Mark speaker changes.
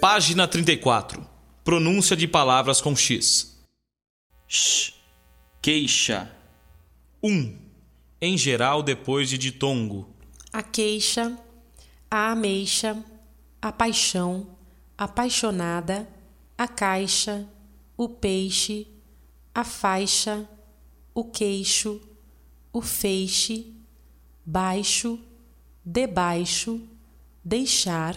Speaker 1: Página 34. Pronúncia de palavras com X.
Speaker 2: Sh, queixa,
Speaker 1: 1. Em geral, depois de ditongo.
Speaker 3: a queixa, a ameixa, a paixão, apaixonada, a caixa, o peixe, a faixa, o queixo, o feixe, baixo, debaixo, deixar,